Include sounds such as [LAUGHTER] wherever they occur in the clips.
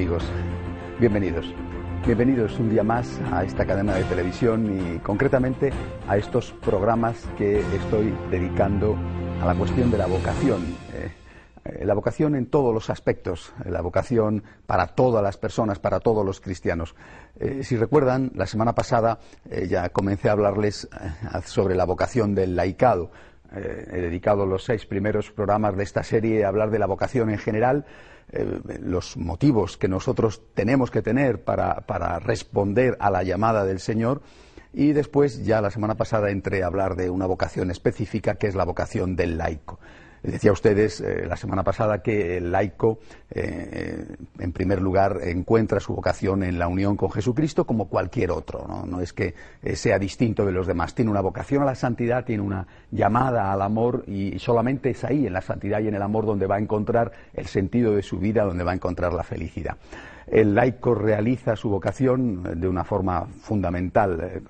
Amigos, bienvenidos. Bienvenidos un día más a esta cadena de televisión y concretamente a estos programas que estoy dedicando a la cuestión de la vocación. Eh, eh, la vocación en todos los aspectos, eh, la vocación para todas las personas, para todos los cristianos. si recuerdan, la semana pasada ya comencé a hablarles sobre la vocación del laicado. he dedicado los seis primeros programas de esta serie a hablar de la vocación en general eh, los motivos que nosotros tenemos que tener para, para responder a la llamada del Señor. Y después, ya la semana pasada, entré a hablar de una vocación específica, que es la vocación del laico. Decía ustedes eh, la semana pasada que el laico, eh, en primer lugar, encuentra su vocación en la unión con Jesucristo como cualquier otro. No, es que eh, sea distinto de los demás. Tiene una vocación a la santidad, tiene una llamada al amor y solamente es ahí, en la santidad y en el amor, donde va a encontrar el sentido de su vida, donde va a encontrar la felicidad. El laico realiza su vocación de una forma fundamental eh,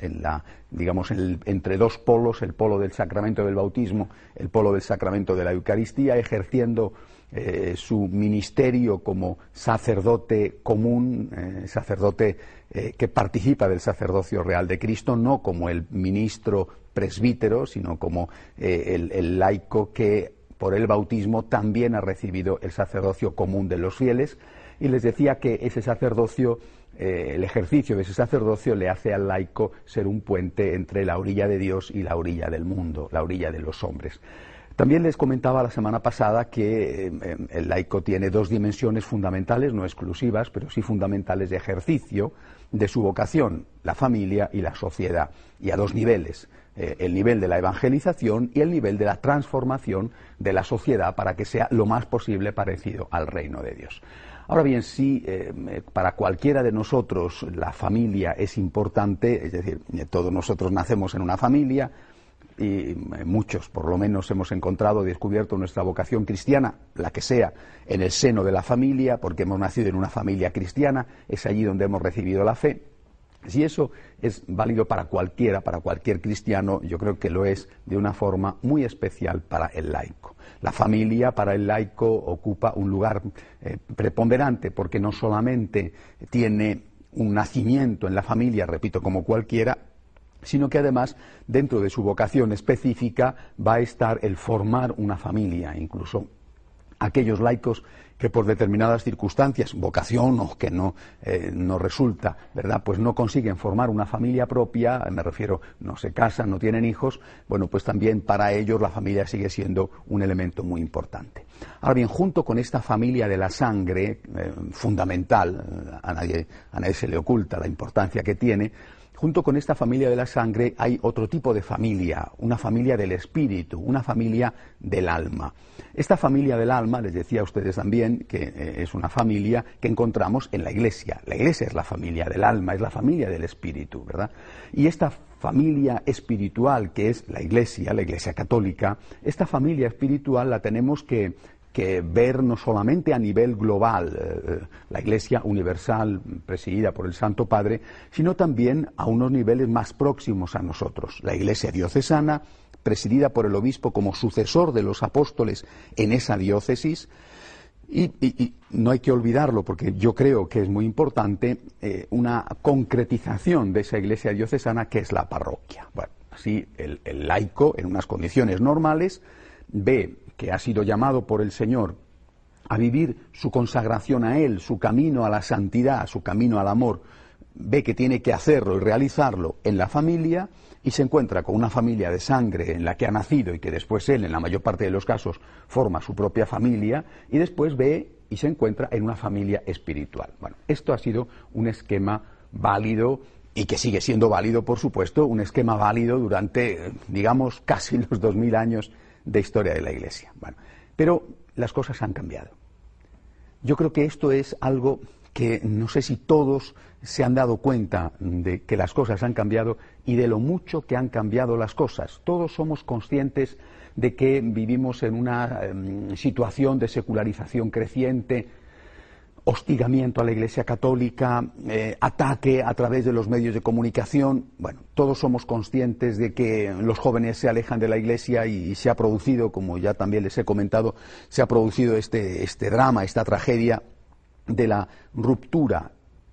en la, digamos, entre dos polos, el polo del sacramento del bautismo, el polo del sacramento de la Eucaristía, ejerciendo eh, su ministerio como sacerdote común, eh, sacerdote que participa del sacerdocio real de Cristo, no como el ministro presbítero, sino como el laico que por el bautismo también ha recibido el sacerdocio común de los fieles y les decía que ese sacerdocio, eh, el ejercicio de ese sacerdocio le hace al laico ser un puente entre la orilla de Dios y la orilla del mundo, la orilla de los hombres. También les comentaba la semana pasada que eh, el laico tiene dos dimensiones fundamentales, no exclusivas, pero sí fundamentales de ejercicio de su vocación, la familia y la sociedad, y a dos niveles, eh, el nivel de la evangelización y el nivel de la transformación de la sociedad para que sea lo más posible parecido al reino de Dios. Ahora bien, si eh, para cualquiera de nosotros la familia es importante, es decir, eh, todos nosotros nacemos en una familia y eh, muchos por lo menos hemos encontrado y descubierto nuestra vocación cristiana, la que sea, en el seno de la familia, porque hemos nacido en una familia cristiana, es allí donde hemos recibido la fe. Si eso es válido para cualquiera, para cualquier cristiano, yo creo que lo es de una forma muy especial para el laico. La familia para el laico ocupa un lugar eh, preponderante porque no solamente tiene un nacimiento en la familia, repito, como cualquiera, sino que además dentro de su vocación específica va a estar el formar una familia, incluso aquellos laicos que por determinadas circunstancias, vocación o que no, eh, no resulta, ¿verdad? Pues no consiguen formar una familia propia, me refiero, no se casan, no tienen hijos, bueno, pues también para ellos la familia sigue siendo un elemento muy importante. Ahora bien, junto con esta familia de la sangre, eh, fundamental, a nadie, a nadie se le oculta la importancia que tiene, Junto con esta familia de la sangre hay otro tipo de familia, una familia del espíritu, una familia del alma. Esta familia del alma, les decía a ustedes también, que eh, es una familia que encontramos en la iglesia. La iglesia es la familia del alma, es la familia del espíritu, ¿verdad? Y esta familia espiritual que es la iglesia, la iglesia católica, esta familia espiritual la tenemos que que ver no solamente a nivel global eh, la Iglesia universal presidida por el Santo Padre, sino también a unos niveles más próximos a nosotros. La Iglesia diocesana, presidida por el obispo como sucesor de los apóstoles en esa diócesis, y, no hay que olvidarlo, porque yo creo que es muy importante, eh, una concretización de esa iglesia diocesana que es la parroquia. Bueno, así el laico, en unas condiciones normales, ve que ha sido llamado por el Señor a vivir su consagración a Él, su camino a la santidad, su camino al amor, ve que tiene que hacerlo y realizarlo en la familia y se encuentra con una familia de sangre en la que ha nacido y que después él, en la mayor parte de los casos, forma su propia familia y después ve y se encuentra en una familia espiritual. Bueno, esto ha sido un esquema válido y que sigue siendo válido, por supuesto, un esquema válido durante, digamos, casi los dos mil años de historia de la Iglesia. Bueno, pero las cosas han cambiado. Yo creo que esto es algo que no sé si todos se han dado cuenta de que las cosas han cambiado y de lo mucho que han cambiado las cosas. Todos somos conscientes de que vivimos en una em, situación de secularización creciente, hostigamiento a la Iglesia Católica, eh, ataque a través de los medios de comunicación. Bueno, todos somos conscientes de que los jóvenes se alejan de la Iglesia y, se ha producido, como ya también les he comentado, se ha producido este, este drama, esta tragedia de la ruptura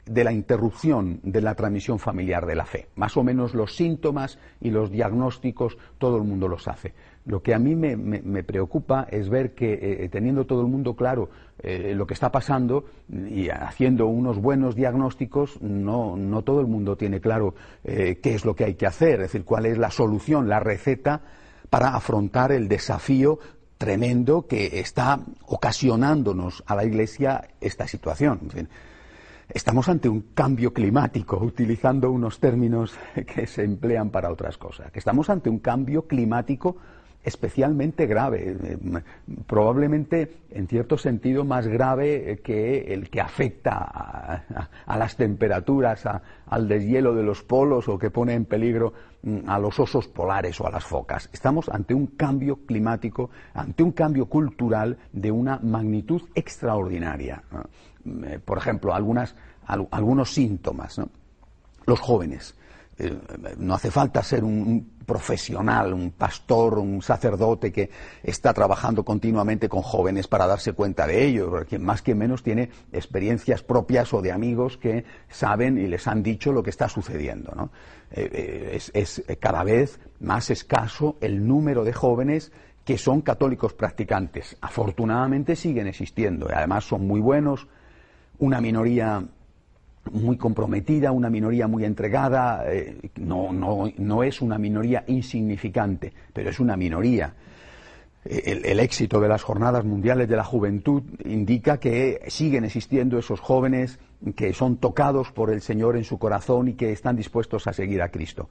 de la interrupción de la transmisión familiar de la fe. Más o menos los síntomas y los diagnósticos todo el mundo los hace. Lo que a mí me, preocupa es ver que eh, teniendo todo el mundo claro eh, lo que está pasando y haciendo unos buenos diagnósticos, no, no todo el mundo tiene claro eh, qué es lo que hay que hacer, es decir, cuál es la solución, la receta para afrontar el desafío tremendo que está ocasionándonos a la Iglesia esta situación. Estamos ante un cambio climático, [LAUGHS] utilizando unos términos [LAUGHS] que se emplean para otras cosas. Estamos ante un cambio climático especialmente grave, eh, probablemente en cierto sentido más grave que el que afecta a, las temperaturas, al deshielo de los polos o que pone en peligro mm, a los osos polares o a las focas. Estamos ante un cambio climático, ante un cambio cultural de una magnitud extraordinaria. Eh, por ejemplo, algunas, algunos síntomas. Los jóvenes. Eh, no hace falta ser un, profesional, un pastor, un sacerdote que está trabajando continuamente con jóvenes para darse cuenta de ello, porque más que menos tiene experiencias propias o de amigos que saben y les han dicho lo que está sucediendo. Eh, es, es cada vez más escaso el número de jóvenes que son católicos practicantes. Afortunadamente siguen existiendo y además son muy buenos, una minoría muy comprometida, una minoría muy entregada, eh, no, no, no, es una minoría insignificante, pero es una minoría. El, el, éxito de las jornadas mundiales de la juventud indica que siguen existiendo esos jóvenes que son tocados por el Señor en su corazón y que están dispuestos a seguir a Cristo.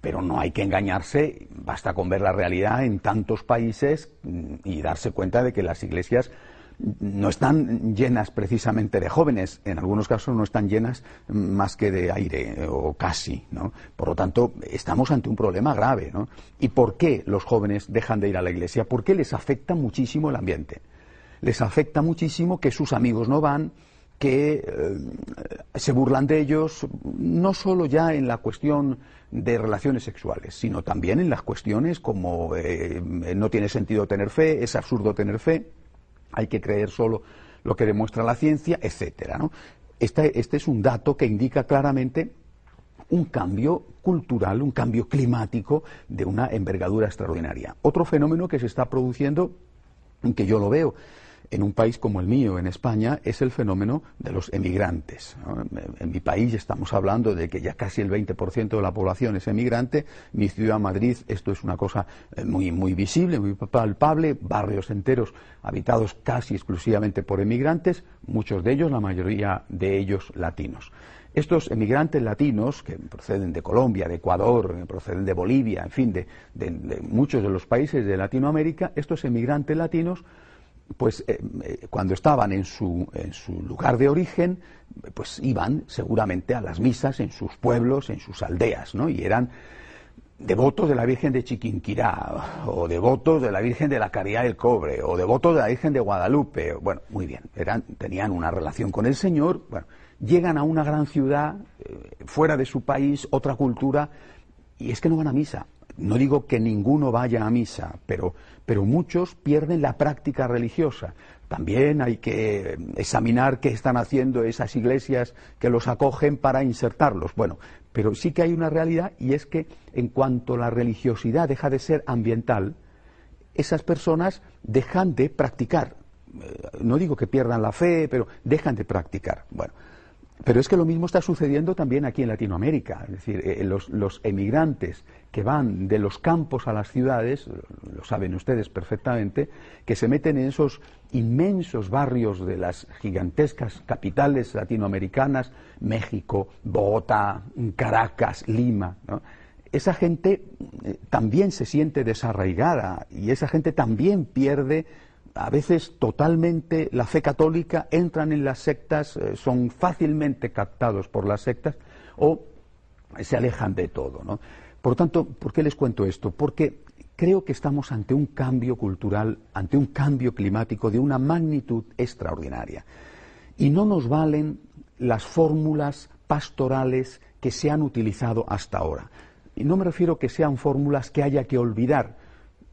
Pero no hay que engañarse, basta con ver la realidad en tantos países y darse cuenta de que las iglesias no están llenas precisamente de jóvenes, en algunos casos no están llenas más que de aire o casi, ¿no? Por lo tanto, estamos ante un problema grave, ¿no? ¿Y por qué los jóvenes dejan de ir a la iglesia? Porque les afecta muchísimo el ambiente. Les afecta muchísimo que sus amigos no van, que eh, se burlan de ellos, no solo ya en la cuestión de relaciones sexuales, sino también en las cuestiones como eh, no tiene sentido tener fe, es absurdo tener fe, hay que creer solo lo que demuestra la ciencia, etcétera. Este, este es un dato que indica claramente un cambio cultural, un cambio climático de una envergadura extraordinaria. Otro fenómeno que se está produciendo, que yo lo veo, en un país como el mío, en España, es el fenómeno de los emigrantes. En mi país estamos hablando de que ya casi el 20% de la población es emigrante. Mi ciudad, Madrid, esto es una cosa eh, muy, muy visible, muy palpable. Barrios enteros habitados casi exclusivamente por emigrantes, muchos de ellos, la mayoría de ellos latinos. Estos emigrantes latinos, que proceden de Colombia, de Ecuador, proceden de Bolivia, en fin, de muchos de los países de Latinoamérica, estos emigrantes latinos pues eh, eh, cuando estaban en su, en su, lugar de origen, pues iban seguramente a las misas en sus pueblos, en sus aldeas, ¿no? Y eran devotos de la Virgen de Chiquinquirá, o devotos de la Virgen de la Caridad del Cobre, o devotos de la Virgen de Guadalupe. Bueno, muy bien, eran, tenían una relación con el Señor, bueno, llegan a una gran ciudad, eh, fuera de su país, otra cultura, y es que no van a misa. No digo que ninguno vaya a misa, pero, pero muchos pierden la práctica religiosa. También hay que examinar qué están haciendo esas iglesias que los acogen para insertarlos. Bueno, pero sí que hay una realidad y es que en cuanto la religiosidad deja de ser ambiental, esas personas dejan de practicar. Eh, no digo que pierdan la fe, pero dejan de practicar. Bueno, pero es que lo mismo está sucediendo también aquí en Latinoamérica. Es decir, eh, los, emigrantes que van de los campos a las ciudades, lo saben ustedes perfectamente, que se meten en esos inmensos barrios de las gigantescas capitales latinoamericanas, México, Bogotá, Caracas, Lima. Esa gente eh, también se siente desarraigada y esa gente también pierde a veces totalmente la fe católica, entran en las sectas, eh, son fácilmente captados por las sectas o se alejan de todo. ¿no? Por tanto, ¿por qué les cuento esto? Porque creo que estamos ante un cambio cultural, ante un cambio climático de una magnitud extraordinaria. Y no nos valen las fórmulas pastorales que se han utilizado hasta ahora. Y no me refiero que sean fórmulas que haya que olvidar,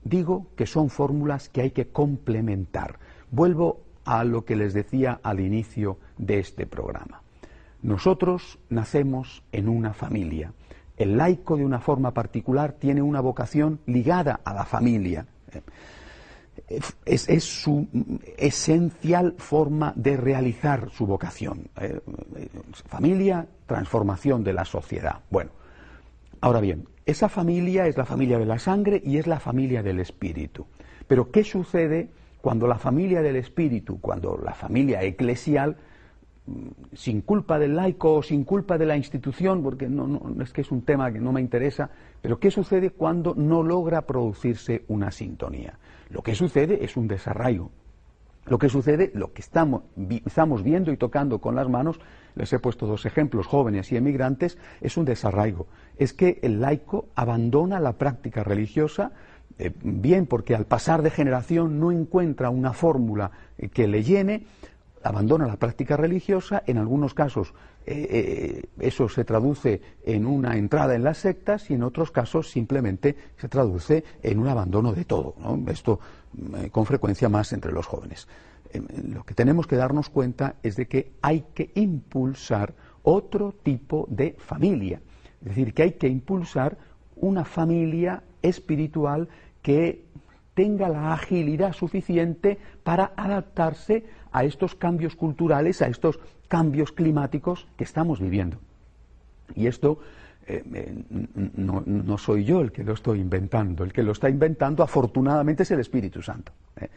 Digo que son fórmulas que hay que complementar. Vuelvo a lo que les decía al inicio de este programa. Nosotros nacemos en una familia. El laico de una forma particular tiene una vocación ligada a la familia. Es, su esencial forma de realizar su vocación. Eh, familia, transformación de la sociedad. Bueno, ahora bien, esa familia es la familia de la sangre y es la familia del espíritu. Pero ¿qué sucede cuando la familia del espíritu, cuando la familia eclesial, mm, sin culpa del laico o sin culpa de la institución, porque no, es que es un tema que no me interesa, pero ¿qué sucede cuando no logra producirse una sintonía? Lo que sucede es un desarraigo. Lo que sucede, lo que estamos, viendo y tocando con las manos, les he puesto dos ejemplos, jóvenes y emigrantes, es un desarraigo. Es que el laico abandona la práctica religiosa, eh, bien porque al pasar de generación no encuentra una fórmula eh, que le llene, abandona la práctica religiosa, en algunos casos eh, eso se traduce en una entrada en las sectas y en otros casos simplemente se traduce en un abandono de todo. Esto con frecuencia más entre los jóvenes. lo que tenemos que darnos cuenta es de que hay que impulsar otro tipo de familia. Es decir, que hay que impulsar una familia espiritual que tenga la agilidad suficiente para adaptarse a estos cambios culturales, a estos cambios climáticos que estamos viviendo. Y esto eh, eh, no, soy yo el que lo estoy inventando, el que lo está inventando afortunadamente es el Espíritu Santo. ¿eh?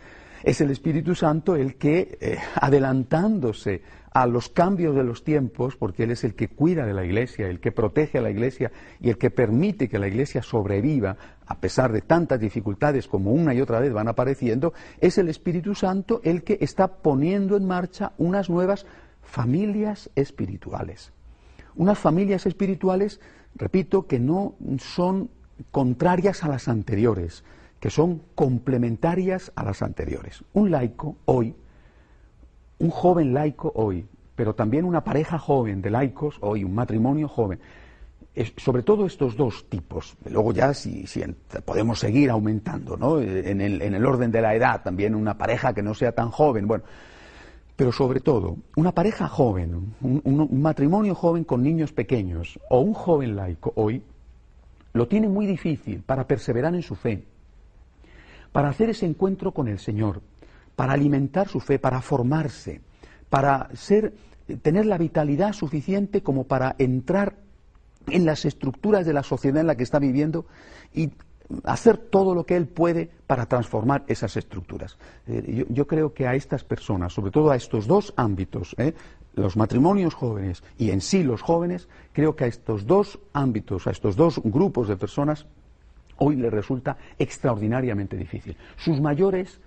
Es el Espíritu Santo el que, adelantándose a los cambios de los tiempos, porque Él es el que cuida de la Iglesia, el que protege a la Iglesia y el que permite que la Iglesia sobreviva a pesar de tantas dificultades como una y otra vez van apareciendo, es el Espíritu Santo el que está poniendo en marcha unas nuevas familias espirituales. Unas familias espirituales, repito, que no son contrarias a las anteriores, que son complementarias a las anteriores. Un laico hoy un joven laico hoy, pero también una pareja joven de laicos hoy, un matrimonio joven, sobre todo estos dos tipos, luego ya si, podemos seguir aumentando, ¿no? En el, orden de la edad, también una pareja que no sea tan joven, bueno, pero sobre todo, una pareja joven, un matrimonio joven con niños pequeños, o un joven laico hoy, lo tiene muy difícil para perseverar en su fe, para hacer ese encuentro con el Señor, para alimentar su fe, para formarse, para ser, tener la vitalidad suficiente como para entrar en las estructuras de la sociedad en la que está viviendo y hacer todo lo que él puede para transformar esas estructuras. Eh, yo, creo que a estas personas, sobre todo a estos dos ámbitos, eh, los matrimonios jóvenes y en sí los jóvenes, creo que a estos dos ámbitos, a estos dos grupos de personas, hoy les resulta extraordinariamente difícil. Sus mayores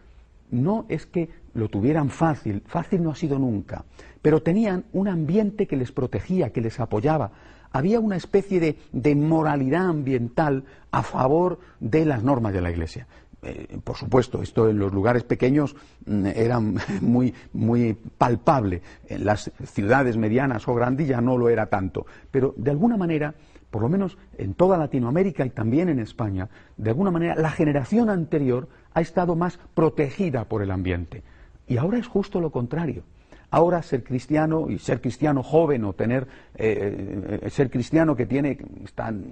no es que lo tuvieran fácil, fácil no ha sido nunca, pero tenían un ambiente que les protegía, que les apoyaba. Había una especie de, moralidad ambiental a favor de las normas de la Iglesia. Eh, por supuesto, esto en los lugares pequeños mm, era [LAUGHS] muy, muy palpable. En las ciudades medianas o grandes ya no lo era tanto. Pero de alguna manera por lo menos en toda Latinoamérica y también en España, de alguna manera la generación anterior ha estado más protegida por el ambiente. Y ahora es justo lo contrario. Ahora ser cristiano y ser cristiano joven o tener eh, eh, ser cristiano que tiene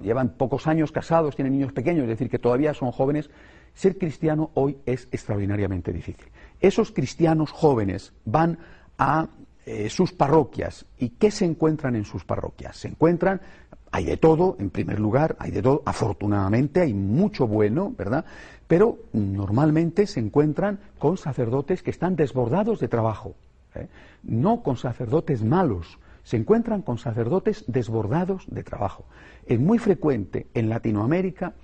llevan pocos años casados, tienen niños pequeños, es decir que todavía son jóvenes, ser cristiano hoy es extraordinariamente difícil. Esos cristianos jóvenes van a eh, sus parroquias y qué se encuentran en sus parroquias? Se encuentran hay de todo, en primer lugar, hay de todo, afortunadamente hay mucho bueno, ¿verdad? Pero normalmente se encuentran con sacerdotes que están desbordados de trabajo, ¿eh? no con sacerdotes malos, se encuentran con sacerdotes desbordados de trabajo. Es muy frecuente en Latinoamérica,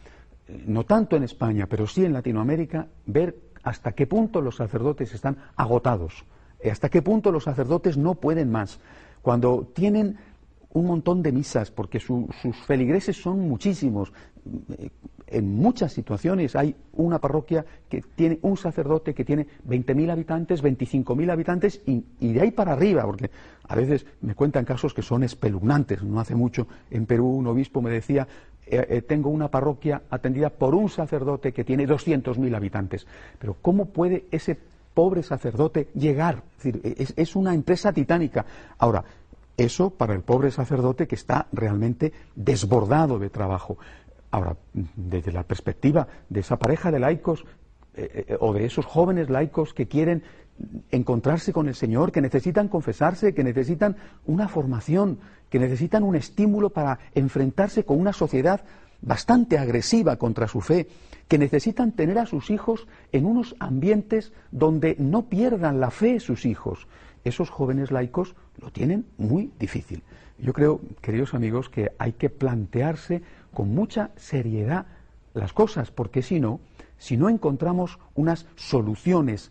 eh, no tanto en España, pero sí en Latinoamérica, ver hasta qué punto los sacerdotes están agotados, hasta qué punto los sacerdotes no pueden más. Cuando tienen un montón de misas, porque sus feligreses son muchísimos. En muchas situaciones hay una parroquia que tiene un sacerdote que tiene 20.000 habitantes, 25.000 habitantes y, de ahí para arriba, porque a veces me cuentan casos que son espeluznantes. No hace mucho en Perú un obispo me decía, eh, eh, tengo una parroquia atendida por un sacerdote que tiene 200.000 habitantes. Pero ¿cómo puede ese pobre sacerdote llegar. Es, decir, es una empresa titánica. Ahora, eso para el pobre sacerdote que está realmente desbordado de trabajo. Ahora, desde la perspectiva de esa pareja de laicos eh, eh, o de esos jóvenes laicos que quieren encontrarse con el Señor, que necesitan confesarse, que necesitan una formación, que necesitan un estímulo para enfrentarse con una sociedad bastante agresiva contra su fe, que necesitan tener a sus hijos en unos ambientes donde no pierdan la fe sus hijos. Esos jóvenes laicos lo tienen muy difícil. Yo creo, queridos amigos, que hay que plantearse con mucha seriedad las cosas, porque si no, si no encontramos unas soluciones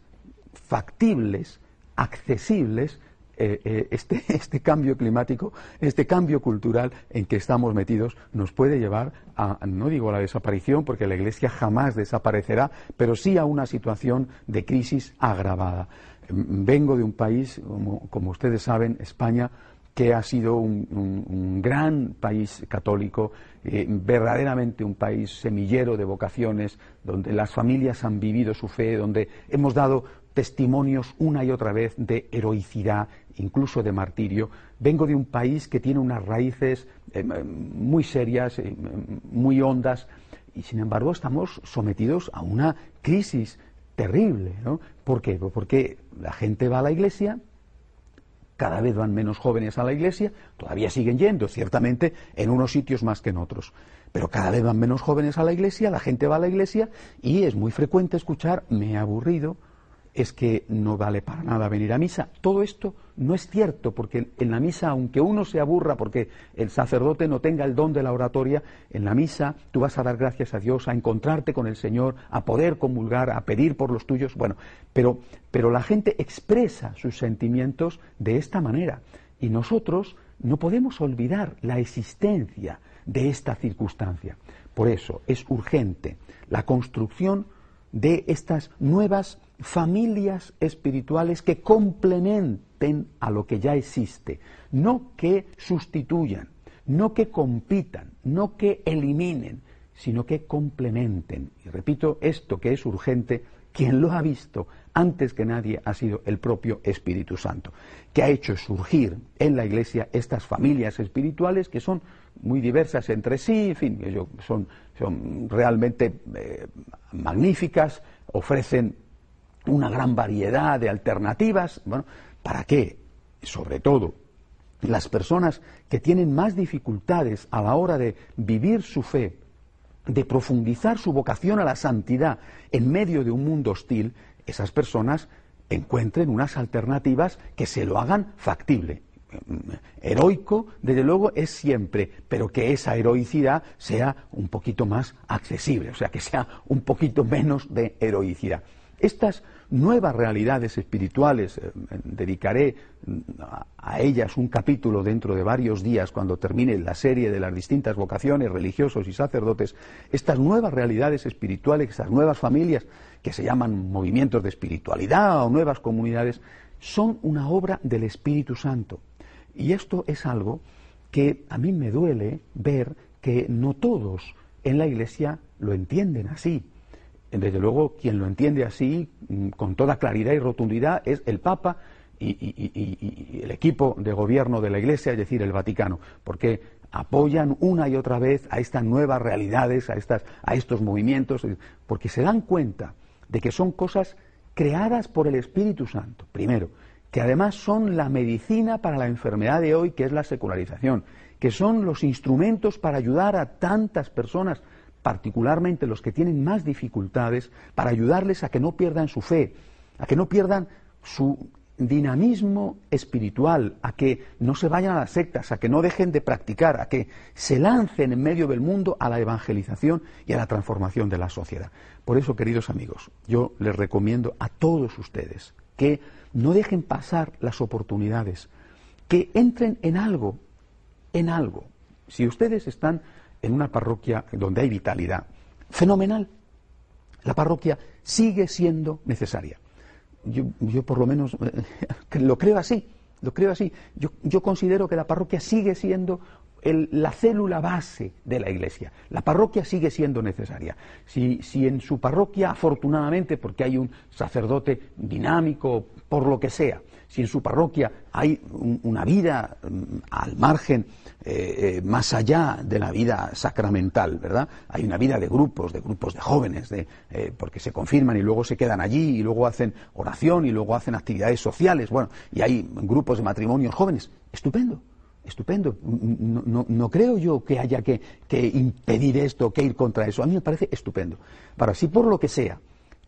factibles, accesibles, eh, eh, este, [LAUGHS] este, cambio climático, este cambio cultural en que estamos metidos, nos puede llevar a, no digo a la desaparición, porque la Iglesia jamás desaparecerá, pero sí a una situación de crisis agravada. Vengo de un país, como, ustedes saben, España, que ha sido un, gran país católico, eh, verdaderamente un país semillero de vocaciones, donde las familias han vivido su fe, donde hemos dado testimonios una y otra vez de heroicidad, incluso de martirio. Vengo de un país que tiene unas raíces eh, muy serias, eh, muy hondas, y sin embargo estamos sometidos a una crisis terrible. ¿no? ¿Por qué? Porque la gente va a la iglesia, cada vez van menos jóvenes a la iglesia, todavía siguen yendo, ciertamente en unos sitios más que en otros, pero cada vez van menos jóvenes a la iglesia, la gente va a la iglesia y es muy frecuente escuchar, me he aburrido, es que no vale para nada venir a misa. Todo esto no es cierto, porque en la misa, aunque uno se aburra porque el sacerdote no tenga el don de la oratoria, en la misa tú vas a dar gracias a Dios, a encontrarte con el Señor, a poder comulgar, a pedir por los tuyos. Bueno, pero, pero la gente expresa sus sentimientos de esta manera. Y nosotros no podemos olvidar la existencia de esta circunstancia. Por eso es urgente la construcción de estas nuevas familias espirituales que complementen a lo que ya existe, no que sustituyan, no que compitan, no que eliminen, sino que complementen. Y repito, esto que es urgente, quien lo ha visto antes que nadie ha sido el propio Espíritu Santo, que ha hecho surgir en la Iglesia estas familias espirituales que son muy diversas entre sí, en fin, son, son realmente eh, magníficas, ofrecen una gran variedad de alternativas. Bueno, ¿para qué? Sobre todo, las personas que tienen más dificultades a la hora de vivir su fe, de profundizar su vocación a la santidad en medio de un mundo hostil, esas personas encuentren unas alternativas que se lo hagan factible. Heroico, desde luego, es siempre, pero que esa heroicidad sea un poquito más accesible, o sea, que sea un poquito menos de heroicidad. Estas nuevas realidades espirituales, eh, dedicaré mm, a, ellas un capítulo dentro de varios días cuando termine la serie de las distintas vocaciones, religiosos y sacerdotes, estas nuevas realidades espirituales, estas nuevas familias que se llaman movimientos de espiritualidad o nuevas comunidades, son una obra del Espíritu Santo. Y esto es algo que a mí me duele ver que no todos en la Iglesia lo entienden así desde luego, quien lo entiende así, mm, con toda claridad y rotundidad, es el Papa y, el equipo de gobierno de la Iglesia, es decir, el Vaticano, porque apoyan una y otra vez a estas nuevas realidades, a, estos movimientos, porque se dan cuenta de que son cosas creadas por el Espíritu Santo, primero, que además son la medicina para la enfermedad de hoy, que es la secularización, que son los instrumentos para ayudar a tantas personas particularmente los que tienen más dificultades, para ayudarles a que no pierdan su fe, a que no pierdan su dinamismo espiritual, a que no se vayan a las sectas, a que no dejen de practicar, a que se lancen en medio del mundo a la evangelización y a la transformación de la sociedad. Por eso, queridos amigos, yo les recomiendo a todos ustedes que no dejen pasar las oportunidades, que entren en algo, en algo. Si ustedes están en una parroquia donde hay vitalidad, fenomenal. La parroquia sigue siendo necesaria. Yo, por lo menos [LAUGHS] lo creo así, lo creo así. Yo, yo considero que la parroquia sigue siendo la célula base de la iglesia. La parroquia sigue siendo necesaria. Si, si, en su parroquia, afortunadamente, porque hay un sacerdote dinámico, por lo que sea, si en su parroquia hay una vida mm, al margen, eh, eh, más allá de la vida sacramental, ¿verdad? Hay una vida de grupos, de grupos de jóvenes, de, eh, porque se confirman y luego se quedan allí y luego hacen oración y luego hacen actividades sociales, bueno, y hay grupos de matrimonios jóvenes. Estupendo Estupendo. No, creo yo que haya que, impedir esto, que ir contra eso. A mí me parece estupendo. Para si por lo que sea,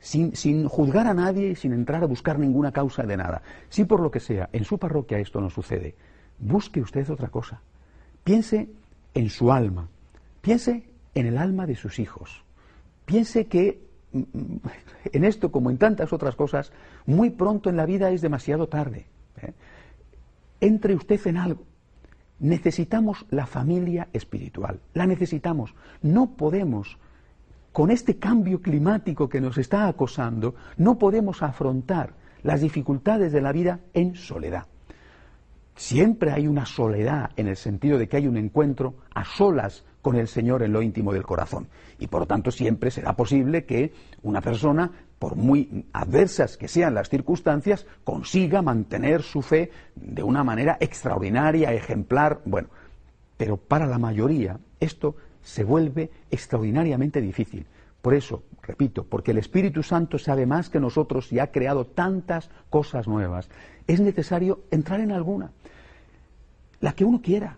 sin, juzgar a nadie y sin entrar a buscar ninguna causa de nada, si por lo que sea en su parroquia esto no sucede, busque usted otra cosa. Piense en su alma. Piense en el alma de sus hijos. Piense que mm, mm, [LAUGHS] en esto, como en tantas otras cosas, muy pronto en la vida es demasiado tarde. ¿eh? Entre usted en algo Necesitamos la familia espiritual, la necesitamos. No podemos, con este cambio climático que nos está acosando, no podemos afrontar las dificultades de la vida en soledad. Siempre hay una soledad en el sentido de que hay un encuentro a solas con el Señor en lo íntimo del corazón. Y por lo tanto siempre será posible que una persona por muy adversas que sean las circunstancias, consiga mantener su fe de una manera extraordinaria, ejemplar. Bueno, pero para la mayoría esto se vuelve extraordinariamente difícil. Por eso, repito, porque el Espíritu Santo sabe más que nosotros y ha creado tantas cosas nuevas, es necesario entrar en alguna, la que uno quiera,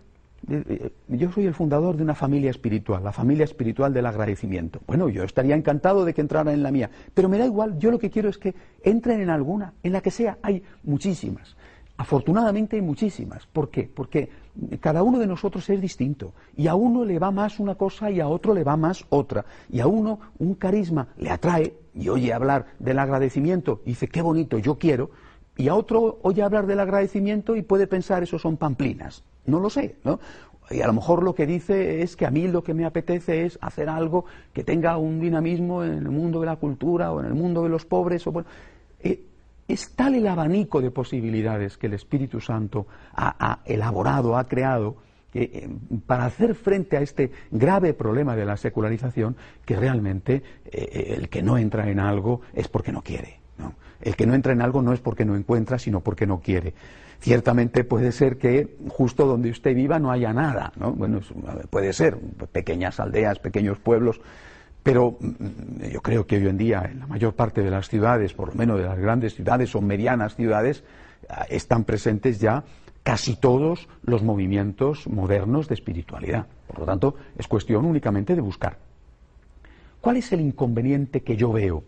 yo soy el fundador de una familia espiritual, la familia espiritual del agradecimiento. Bueno, yo estaría encantado de que entraran en la mía, pero me da igual, yo lo que quiero es que entren en alguna, en la que sea, hay muchísimas. Afortunadamente hay muchísimas. ¿Por qué? Porque cada uno de nosotros es distinto. Y a uno le va más una cosa y a otro le va más otra. Y a uno un carisma le atrae y oye hablar del agradecimiento y dice, qué bonito, yo quiero. Y a otro oye hablar del agradecimiento y puede pensar, eso son pamplinas. No lo sé, ¿no? Y a lo mejor lo que dice es que a mí lo que me apetece es hacer algo que tenga un dinamismo en el mundo de la cultura o en el mundo de los pobres. O, bueno, eh, es tal el abanico de posibilidades que el Espíritu Santo ha, elaborado, ha creado, eh, para hacer frente a este grave problema de la secularización, que realmente eh, el que no entra en algo es porque no quiere. El que no entra en algo no es porque no encuentra, sino porque no quiere. Ciertamente puede ser que justo donde usted viva no haya nada, ¿no? Bueno, puede ser, pequeñas aldeas, pequeños pueblos, pero mm, yo creo que hoy en día en la mayor parte de las ciudades, por lo menos de las grandes ciudades o medianas ciudades, ah, están presentes ya casi todos los movimientos modernos de espiritualidad. Por lo tanto, es cuestión únicamente de buscar. ¿Cuál es el inconveniente que yo veo?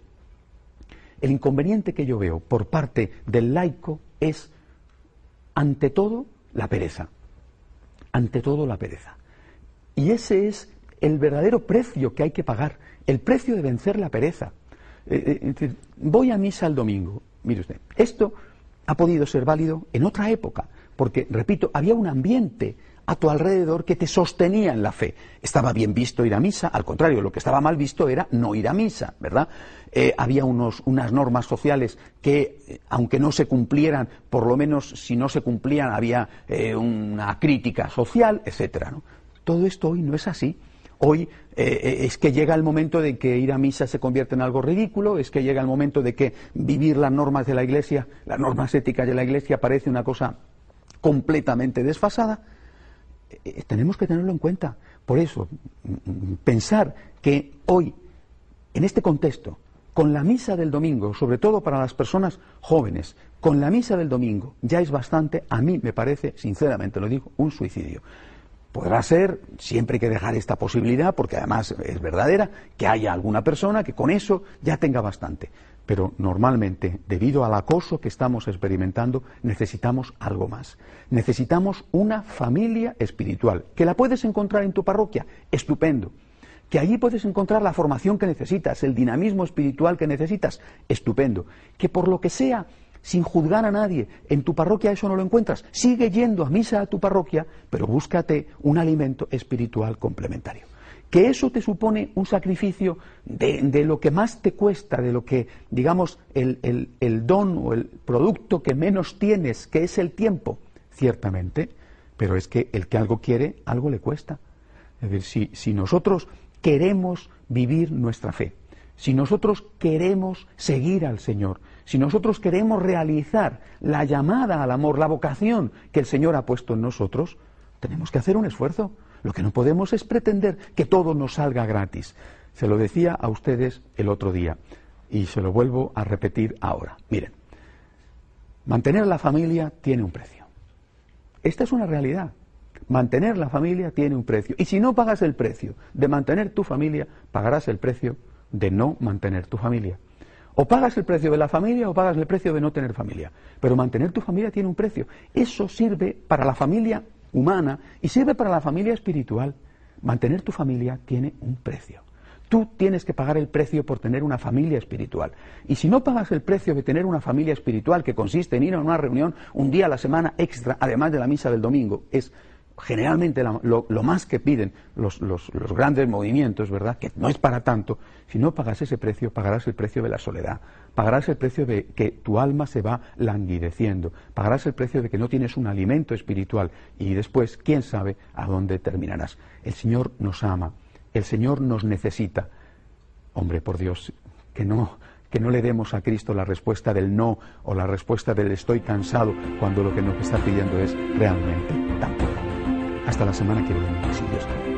El inconveniente que yo veo por parte del laico es ante todo, la pereza. Ante todo, la pereza. Y ese es el verdadero precio que hay que pagar, el precio de vencer la pereza. Eh, eh, voy a misa el domingo. Mire usted, esto ha podido ser válido en otra época, porque, repito, había un ambiente a tu alrededor que te sostenía en la fe. Estaba bien visto ir a misa, al contrario, lo que estaba mal visto era no ir a misa, ¿verdad? Eh, había unos, unas normas sociales que, aunque no se cumplieran, por lo menos si no se cumplían había una crítica social, etcétera. Todo esto hoy no es así. Hoy es que llega el momento de que ir a misa se convierte en algo ridículo, es que llega el momento de que vivir las normas de la Iglesia, las normas éticas de la Iglesia parece una cosa completamente desfasada. tenemos que tenerlo en cuenta. Por eso, pensar que hoy, en este contexto, con la misa del domingo, sobre todo para las personas jóvenes, con la misa del domingo ya es bastante, a mí me parece, sinceramente lo digo, un suicidio. Podrá ser, siempre hay que dejar esta posibilidad, porque además es verdadera, que haya alguna persona que con eso ya tenga bastante. Pero normalmente, debido al acoso que estamos experimentando, necesitamos algo más. Necesitamos una familia espiritual, que la puedes encontrar en tu parroquia, estupendo que allí puedes encontrar la formación que necesitas, el dinamismo espiritual que necesitas, estupendo. Que por lo que sea, sin juzgar a nadie, en tu parroquia eso no lo encuentras, sigue yendo a misa a tu parroquia, pero búscate un alimento espiritual complementario. Que eso te supone un sacrificio de, lo que más te cuesta, de lo que, digamos, el, el don o el producto que menos tienes, que es el tiempo, ciertamente, Pero es que el que algo quiere, algo le cuesta. Es decir, si, nosotros queremos vivir nuestra fe, si nosotros queremos seguir al Señor, si nosotros queremos realizar la llamada al amor, la vocación que el Señor ha puesto en nosotros, tenemos que hacer un esfuerzo. Lo que no podemos es pretender que todo nos salga gratis. Se lo decía a ustedes el otro día y se lo vuelvo a repetir ahora. Miren, mantener la familia tiene un precio. Esta es una realidad. Mantener la familia tiene un precio. Y si no pagas el precio de mantener tu familia, pagarás el precio de no mantener tu familia. O pagas el precio de la familia o pagas el precio de no tener familia. Pero mantener tu familia tiene un precio. Eso sirve para la familia humana y sirve para la familia espiritual. Mantener tu familia tiene un precio. Tú tienes que pagar el precio por tener una familia espiritual. Y si no pagas el precio de tener una familia espiritual, que consiste en ir a una reunión un día a la semana extra, además de la misa del domingo, es generalmente lo, más que piden los, grandes movimientos, ¿verdad? Que no es para tanto. Si no pagas ese precio, pagarás el precio de la soledad, pagarás el precio de que tu alma se va languideciendo, pagarás el precio de que no tienes un alimento espiritual y después, quién sabe a dónde terminarás. El Señor nos ama, el Señor nos necesita. Hombre, por Dios, que no, que no le demos a Cristo la respuesta del no o la respuesta del estoy cansado cuando lo que nos está pidiendo es realmente tampoco. Hasta la semana que viene, si Dios quiere.